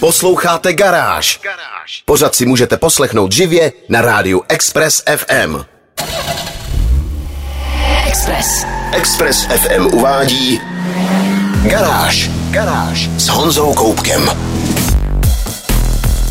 Posloucháte Garáž. Pořád si můžete poslechnout živě na rádiu Express FM. Express. Express FM uvádí Garáž. Garáž s Honzou Koupkem.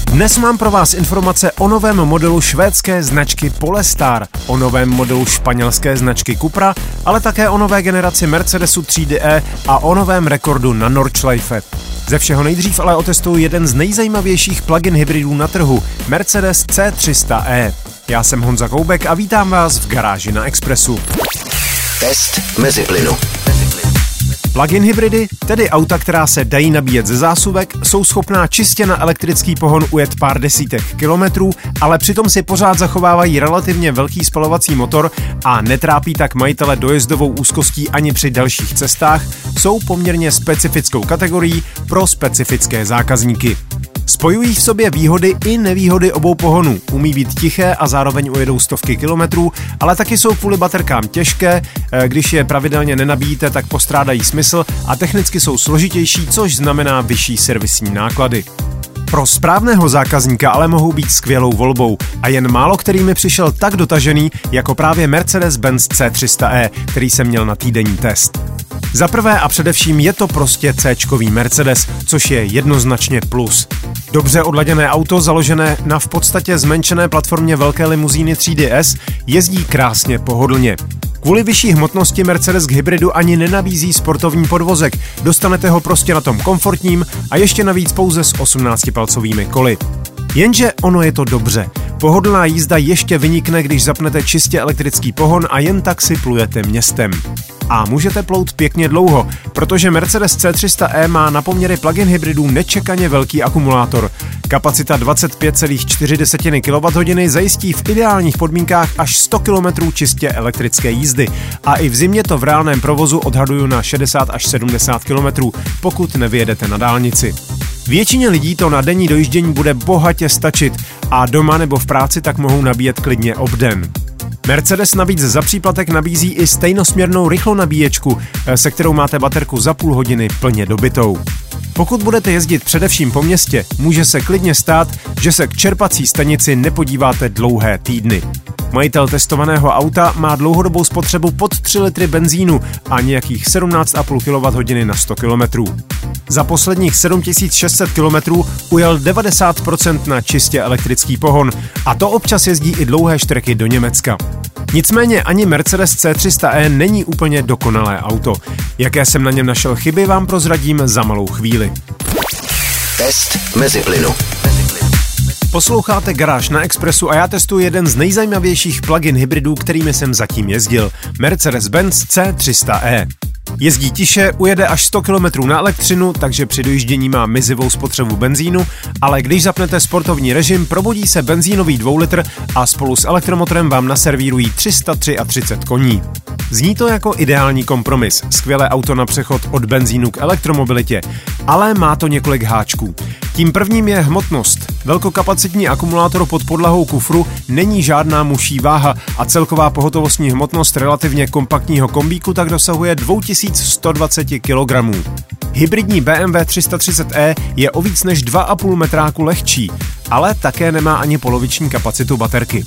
Dnes mám pro vás informace o novém modelu švédské značky Polestar, o novém modelu španělské značky Cupra, ale také o nové generaci Mercedesu 3DE a o novém rekordu na Nordschleife. Ze všeho nejdřív ale otestuju jeden z nejzajímavějších plug-in hybridů na trhu, Mercedes C300e. Já jsem Honza Koubek a vítám vás v garáži na Expressu. Test mezi plynu. Plug-in hybridy, tedy auta, která se dají nabíjet ze zásuvek, jsou schopná čistě na elektrický pohon ujet pár desítek kilometrů, ale přitom si pořád zachovávají relativně velký spalovací motor a netrápí tak majitele dojezdovou úzkostí ani při dalších cestách, jsou poměrně specifickou kategorií pro specifické zákazníky. Spojují v sobě výhody i nevýhody obou pohonů. Umí být tiché a zároveň ujedou stovky kilometrů, ale taky jsou kvůli baterkám těžké, eh, když je pravidelně nenabíjíte, tak postrádají smysl a technicky jsou složitější, což znamená vyšší servisní náklady. Pro správného zákazníka ale mohou být skvělou volbou a jen málo který mi přišel tak dotažený jako právě Mercedes-Benz C300e, který jsem měl na týdenní test. Za prvé a především je to prostě c Mercedes, což je jednoznačně plus. Dobře odladěné auto, založené na v podstatě zmenšené platformě velké limuzíny 3DS, jezdí krásně pohodlně. Kvůli vyšší hmotnosti Mercedes k hybridu ani nenabízí sportovní podvozek, dostanete ho prostě na tom komfortním a ještě navíc pouze s 18-palcovými koly. Jenže ono je to dobře. Pohodlná jízda ještě vynikne, když zapnete čistě elektrický pohon a jen tak si plujete městem a můžete plout pěkně dlouho, protože Mercedes C300e má na poměry plug-in hybridů nečekaně velký akumulátor. Kapacita 25,4 kWh zajistí v ideálních podmínkách až 100 km čistě elektrické jízdy a i v zimě to v reálném provozu odhaduju na 60 až 70 km, pokud nevyjedete na dálnici. Většině lidí to na denní dojíždění bude bohatě stačit a doma nebo v práci tak mohou nabíjet klidně obden. Mercedes navíc za příplatek nabízí i stejnosměrnou rychlou nabíječku, eh, se kterou máte baterku za půl hodiny plně dobitou. Pokud budete jezdit především po městě, může se klidně stát, že se k čerpací stanici nepodíváte dlouhé týdny. Majitel testovaného auta má dlouhodobou spotřebu pod 3 litry benzínu a nějakých 17,5 kWh na 100 km. Za posledních 7600 km ujel 90% na čistě elektrický pohon a to občas jezdí i dlouhé štreky do Německa. Nicméně ani Mercedes C300e není úplně dokonalé auto. Jaké jsem na něm našel chyby, vám prozradím za malou chvíli. Test mezi plynu. Posloucháte Garáž na Expressu a já testuji jeden z nejzajímavějších plug-in hybridů, kterými jsem zatím jezdil. Mercedes-Benz C300e. Jezdí tiše, ujede až 100 km na elektřinu, takže při dojíždění má mizivou spotřebu benzínu, ale když zapnete sportovní režim, probudí se benzínový 2 litr a spolu s elektromotorem vám naservírují 333 koní. Zní to jako ideální kompromis, skvělé auto na přechod od benzínu k elektromobilitě, ale má to několik háčků. Tím prvním je hmotnost. Velkokapacitní akumulátor pod podlahou kufru není žádná muší váha a celková pohotovostní hmotnost relativně kompaktního kombíku tak dosahuje 2120 kg. Hybridní BMW 330e je o víc než 2,5 metráku lehčí, ale také nemá ani poloviční kapacitu baterky.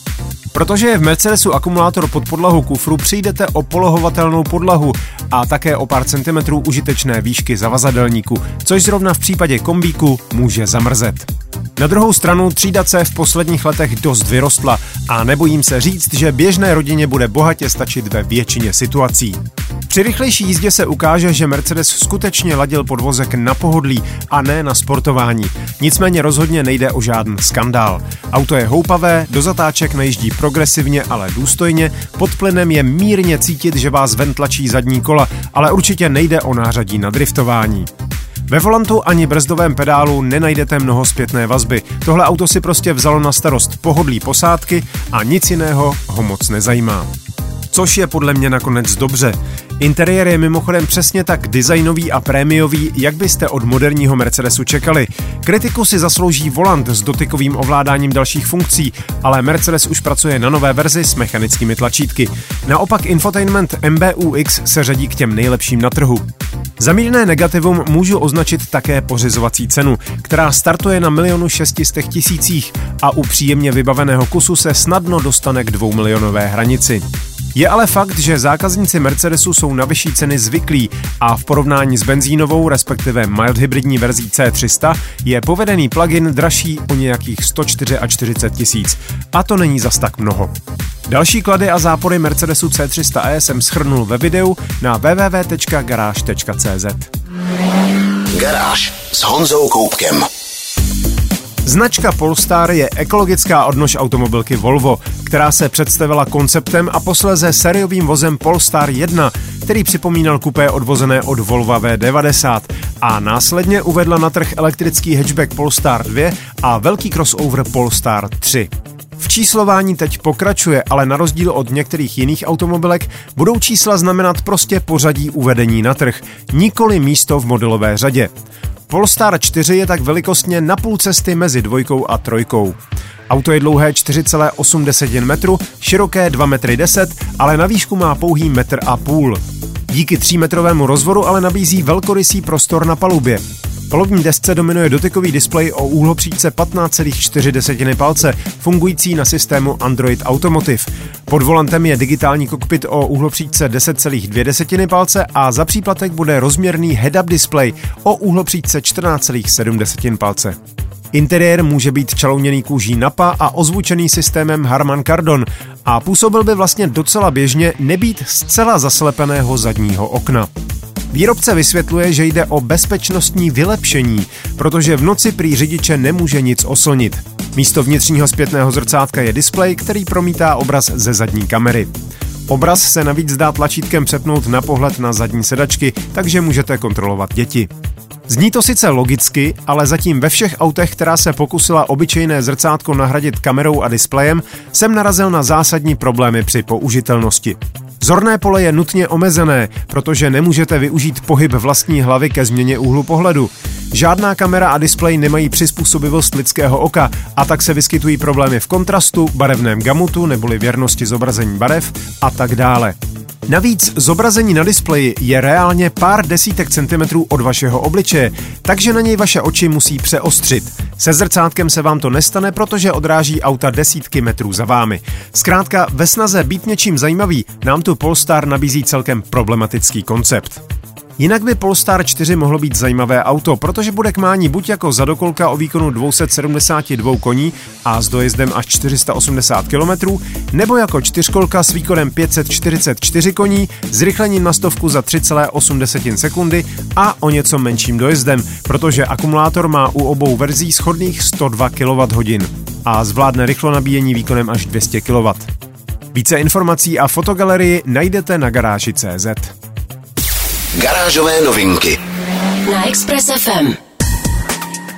Protože je v Mercedesu akumulátor pod podlahu kufru, přijdete o polohovatelnou podlahu a také o pár centimetrů užitečné výšky zavazadelníku, což zrovna v případě kombíku může zamrzet. Na druhou stranu třída C v posledních letech dost vyrostla a nebojím se říct, že běžné rodině bude bohatě stačit ve většině situací. Při rychlejší jízdě se ukáže, že Mercedes skutečně ladil podvozek na pohodlí a ne na sportování. Nicméně rozhodně nejde o žádný skandál. Auto je houpavé, do zatáček nejíždí progresivně, ale důstojně, pod plynem je mírně cítit, že vás ven tlačí zadní kola, ale určitě nejde o nářadí na driftování. Ve volantu ani brzdovém pedálu nenajdete mnoho zpětné vazby. Tohle auto si prostě vzalo na starost pohodlí posádky a nic jiného ho moc nezajímá. Což je podle mě nakonec dobře. Interiér je mimochodem přesně tak designový a prémiový, jak byste od moderního Mercedesu čekali. Kritiku si zaslouží volant s dotykovým ovládáním dalších funkcí, ale Mercedes už pracuje na nové verzi s mechanickými tlačítky. Naopak infotainment MBUX se řadí k těm nejlepším na trhu. Za mírné negativum můžu označit také pořizovací cenu, která startuje na milionu šestistek tisících a u příjemně vybaveného kusu se snadno dostane k dvou milionové hranici. Je ale fakt, že zákazníci Mercedesu jsou na vyšší ceny zvyklí a v porovnání s benzínovou, respektive mild hybridní verzí C300, je povedený plug-in dražší o nějakých 144 tisíc. A to není zas tak mnoho. Další klady a zápory Mercedesu C300 E jsem schrnul ve videu na www.garage.cz. Garáž s Honzou Koupkem. Značka Polestar je ekologická odnož automobilky Volvo, která se představila konceptem a posléze sériovým vozem Polestar 1, který připomínal kupé odvozené od Volvo V90 a následně uvedla na trh elektrický hatchback Polestar 2 a velký crossover Polestar 3. V číslování teď pokračuje, ale na rozdíl od některých jiných automobilek budou čísla znamenat prostě pořadí uvedení na trh, nikoli místo v modelové řadě. Polestar 4 je tak velikostně na půl cesty mezi dvojkou a trojkou. Auto je dlouhé 4,8 metru, široké 2 metry 10, ale na výšku má pouhý metr a půl. Díky 3 metrovému rozvoru ale nabízí velkorysý prostor na palubě. Palubní desce dominuje dotykový displej o úhlopříčce 15,4 palce, fungující na systému Android Automotive. Pod volantem je digitální kokpit o úhlopříčce 10,2 palce a za příplatek bude rozměrný head-up display o úhlopříčce 14,7 palce. Interiér může být čalouněný kůží Napa a ozvučený systémem Harman Kardon a působil by vlastně docela běžně nebýt zcela zaslepeného zadního okna. Výrobce vysvětluje, že jde o bezpečnostní vylepšení, protože v noci prý řidiče nemůže nic oslnit. Místo vnitřního zpětného zrcátka je displej, který promítá obraz ze zadní kamery. Obraz se navíc dá tlačítkem přepnout na pohled na zadní sedačky, takže můžete kontrolovat děti. Zní to sice logicky, ale zatím ve všech autech, která se pokusila obyčejné zrcátko nahradit kamerou a displejem, jsem narazil na zásadní problémy při použitelnosti. Zorné pole je nutně omezené, protože nemůžete využít pohyb vlastní hlavy ke změně úhlu pohledu. Žádná kamera a displej nemají přizpůsobivost lidského oka a tak se vyskytují problémy v kontrastu, barevném gamutu neboli věrnosti zobrazení barev a tak dále. Navíc zobrazení na displeji je reálně pár desítek centimetrů od vašeho obličeje, takže na něj vaše oči musí přeostřit. Se zrcátkem se vám to nestane, protože odráží auta desítky metrů za vámi. Zkrátka, ve snaze být něčím zajímavý, nám tu Polestar nabízí celkem problematický koncept. Jinak by Polestar 4 mohlo být zajímavé auto, protože bude k mání buď jako zadokolka o výkonu 272 koní a s dojezdem až 480 km, nebo jako čtyřkolka s výkonem 544 koní, zrychlením na stovku za 3,8 sekundy a o něco menším dojezdem, protože akumulátor má u obou verzí schodných 102 kWh a zvládne rychlo nabíjení výkonem až 200 kW. Více informací a fotogalerii najdete na garáži.cz. Garážové novinky na Express FM.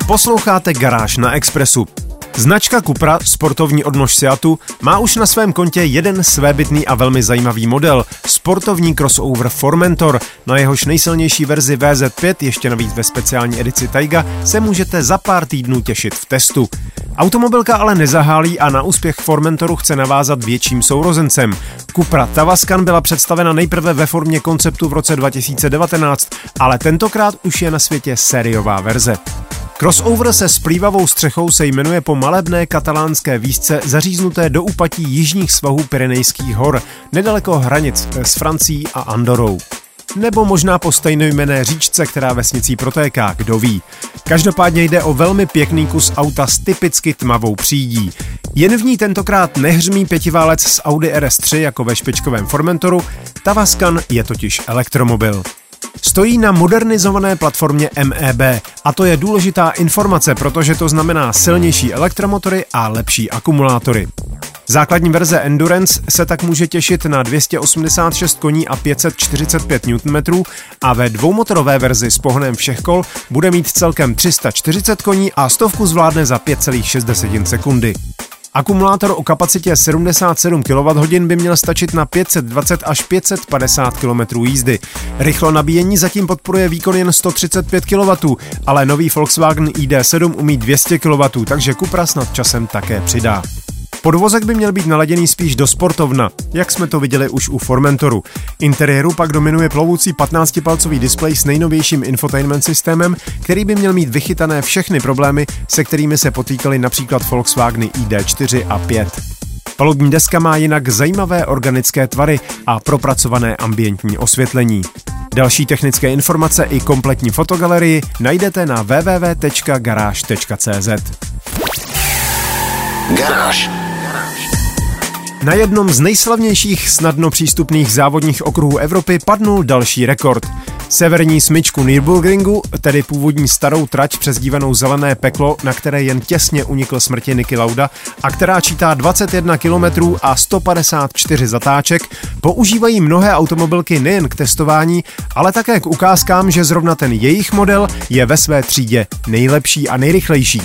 Posloucháte Garáž na Expressu. Značka Cupra, sportovní odnož Seatu, má už na svém kontě jeden svébytný a velmi zajímavý model, sportovní crossover Formentor. Na jehož nejsilnější verzi VZ5, ještě navíc ve speciální edici Taiga, se můžete za pár týdnů těšit v testu. Automobilka ale nezahálí a na úspěch Formentoru chce navázat větším sourozencem. Cupra Tavascan byla představena nejprve ve formě konceptu v roce 2019, ale tentokrát už je na světě sériová verze. Crossover se splývavou střechou se jmenuje po malebné katalánské výzce zaříznuté do úpatí jižních svahů Pyrenejských hor, nedaleko hranic s Francií a Andorou. Nebo možná po stejnojmené říčce, která vesnicí protéká, kdo ví. Každopádně jde o velmi pěkný kus auta s typicky tmavou přídí. Jen v ní tentokrát nehřmí pětiválec z Audi RS3 jako ve špičkovém Formentoru, Tavascan je totiž elektromobil. Stojí na modernizované platformě MEB a to je důležitá informace, protože to znamená silnější elektromotory a lepší akumulátory. Základní verze Endurance se tak může těšit na 286 koní a 545 Nm a ve dvoumotorové verzi s pohonem všech kol bude mít celkem 340 koní a stovku zvládne za 5,6 sekundy. Akumulátor o kapacitě 77 kWh by měl stačit na 520 až 550 km jízdy. Rychlo nabíjení zatím podporuje výkon jen 135 kW, ale nový Volkswagen ID7 umí 200 kW, takže Cupra snad časem také přidá. Podvozek by měl být naladěný spíš do sportovna, jak jsme to viděli už u Formentoru. Interiéru pak dominuje plovoucí 15-palcový displej s nejnovějším infotainment systémem, který by měl mít vychytané všechny problémy, se kterými se potýkali například Volkswageny ID4 a 5. Palubní deska má jinak zajímavé organické tvary a propracované ambientní osvětlení. Další technické informace i kompletní fotogalerii najdete na www.garage.cz. Garáž. Na jednom z nejslavnějších snadno přístupných závodních okruhů Evropy padnul další rekord. Severní smyčku Nürburgringu, tedy původní starou trať přezdívanou Zelené peklo, na které jen těsně unikl smrti Niky Lauda a která čítá 21 km a 154 zatáček, používají mnohé automobilky nejen k testování, ale také k ukázkám, že zrovna ten jejich model je ve své třídě nejlepší a nejrychlejší.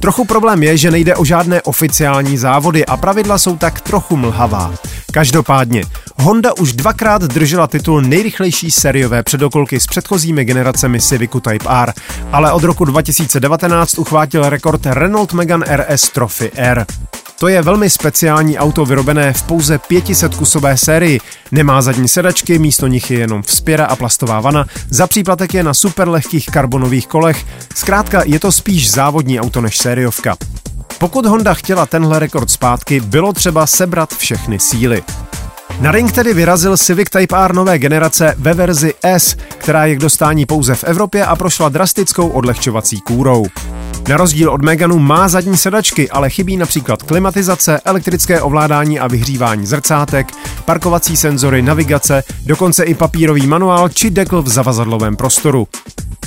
Trochu problém je, že nejde o žádné oficiální závody a pravidla jsou tak trochu mlhavá. Každopádně, Honda už dvakrát držela titul nejrychlejší sériové předokolky s předchozími generacemi Civicu Type R, ale od roku 2019 uchvátil rekord Renault Megane RS Trophy R. To je velmi speciální auto vyrobené v pouze 500 kusové sérii. Nemá zadní sedačky, místo nich je jenom vzpěra a plastová vana, za příplatek je na super lehkých karbonových kolech. Zkrátka je to spíš závodní auto než sériovka. Pokud Honda chtěla tenhle rekord zpátky, bylo třeba sebrat všechny síly. Na ring tedy vyrazil Civic Type R nové generace ve verzi S, která je k dostání pouze v Evropě a prošla drastickou odlehčovací kůrou. Na rozdíl od Meganu má zadní sedačky, ale chybí například klimatizace, elektrické ovládání a vyhřívání zrcátek, parkovací senzory, navigace, dokonce i papírový manuál či dekl v zavazadlovém prostoru.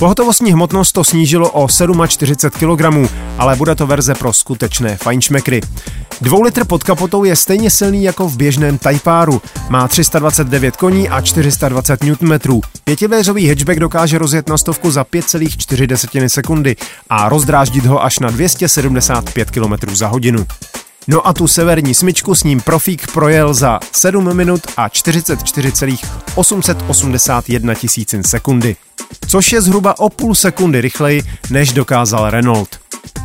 Pohotovostní hmotnost to snížilo o 47 kg, ale bude to verze pro skutečné fajnšmekry. Dvou litr pod kapotou je stejně silný jako v běžném Typáru. Má 329 koní a 420 Nm. Pětivéřový hatchback dokáže rozjet na stovku za 5,4 sekundy a rozdráždit ho až na 275 km za hodinu. No a tu severní smyčku s ním profík projel za 7 minut a 44,881 tisícin sekundy. Což je zhruba o půl sekundy rychleji, než dokázal Renault.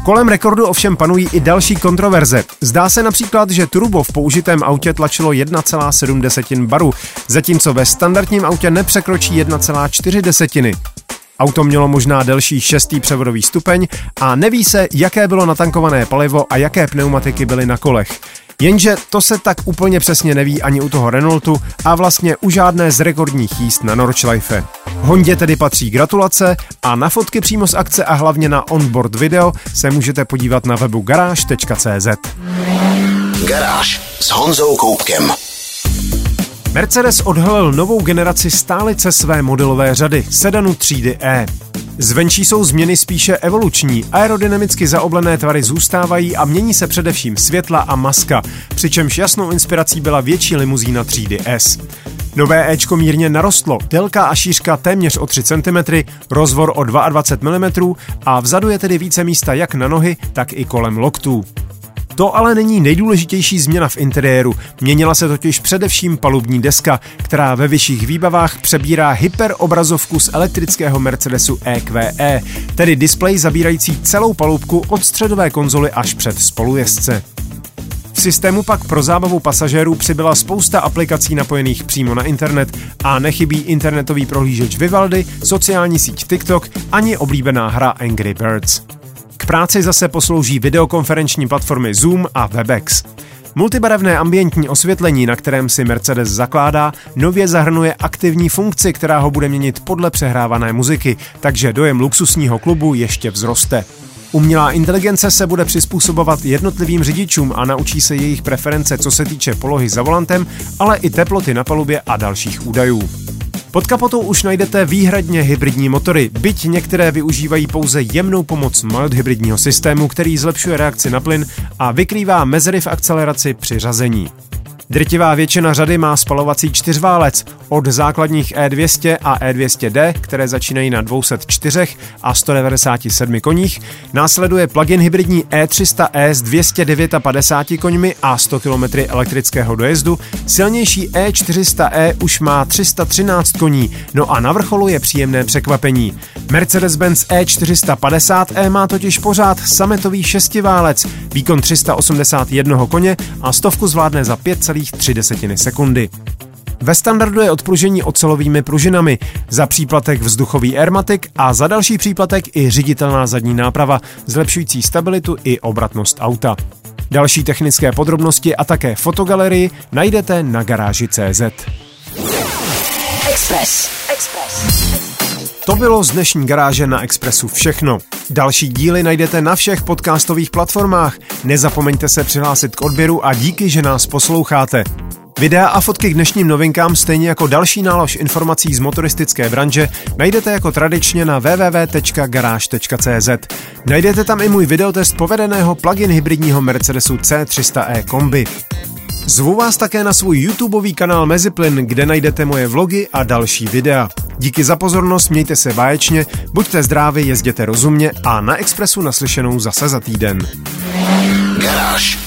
Kolem rekordu ovšem panují i další kontroverze. Zdá se například, že turbo v použitém autě tlačilo 1,7 baru, zatímco ve standardním autě nepřekročí 1,4 desetiny. Auto mělo možná delší šestý převodový stupeň a neví se, jaké bylo natankované palivo a jaké pneumatiky byly na kolech. Jenže to se tak úplně přesně neví ani u toho Renaultu a vlastně u žádné z rekordních jíst na Nordschleife. Hondě tedy patří gratulace a na fotky přímo z akce a hlavně na onboard video se můžete podívat na webu garáž.cz. Garáž s Honzou Koupkem. Mercedes odhalil novou generaci stálice své modelové řady sedanu třídy E. Zvenčí jsou změny spíše evoluční, aerodynamicky zaoblené tvary zůstávají a mění se především světla a maska, přičemž jasnou inspirací byla větší limuzína třídy S. Nové Ečko mírně narostlo, délka a šířka téměř o 3 cm, rozvor o 22 mm a vzadu je tedy více místa jak na nohy, tak i kolem loktů. To ale není nejdůležitější změna v interiéru. Měnila se totiž především palubní deska, která ve vyšších výbavách přebírá hyperobrazovku z elektrického Mercedesu EQE, tedy displej zabírající celou palubku od středové konzoly až před spolujezdce. V systému pak pro zábavu pasažérů přibyla spousta aplikací napojených přímo na internet a nechybí internetový prohlížeč Vivaldi, sociální síť TikTok ani oblíbená hra Angry Birds práci zase poslouží videokonferenční platformy Zoom a Webex. Multibarevné ambientní osvětlení, na kterém si Mercedes zakládá, nově zahrnuje aktivní funkci, která ho bude měnit podle přehrávané muziky, takže dojem luxusního klubu ještě vzroste. Umělá inteligence se bude přizpůsobovat jednotlivým řidičům a naučí se jejich preference, co se týče polohy za volantem, ale i teploty na palubě a dalších údajů. Pod kapotou už najdete výhradně hybridní motory, byť některé využívají pouze jemnou pomoc mild hybridního systému, který zlepšuje reakci na plyn a vykrývá mezery v akceleraci při řazení. Drtivá většina řady má spalovací čtyřválec, Od základních E200 a E200D, které začínají na 204 a 197 koních, následuje plug-in hybridní E300E s 259 koňmi a 100 km elektrického dojezdu, silnější E400E už má 313 koní, no a na vrcholu je příjemné překvapení. Mercedes-Benz E450E má totiž pořád sametový šestiválec, výkon 381 koně a stovku zvládne za 5,3 sekundy. Ve standardu je odpružení ocelovými pružinami, za příplatek vzduchový Airmatic a za další příplatek i řiditelná zadní náprava, zlepšující stabilitu i obratnost auta. Další technické podrobnosti a také fotogalerii najdete na garáži CZ. Express. Express. To bylo z dnešní garáže na Expressu všechno. Další díly najdete na všech podcastových platformách. Nezapomeňte se přihlásit k odběru a díky, že nás posloucháte. Videa a fotky k dnešním novinkám, stejně jako další nálož informací z motoristické branže, najdete jako tradičně na www.garage.cz. Najdete tam i můj videotest povedeného plug-in hybridního Mercedesu C300e kombi. Zvu vás také na svůj YouTubeový kanál Meziplyn, kde najdete moje vlogy a další videa. Díky za pozornost, mějte se báječně, buďte zdraví, jezděte rozumně a na Expressu naslyšenou zase za týden. Garáž.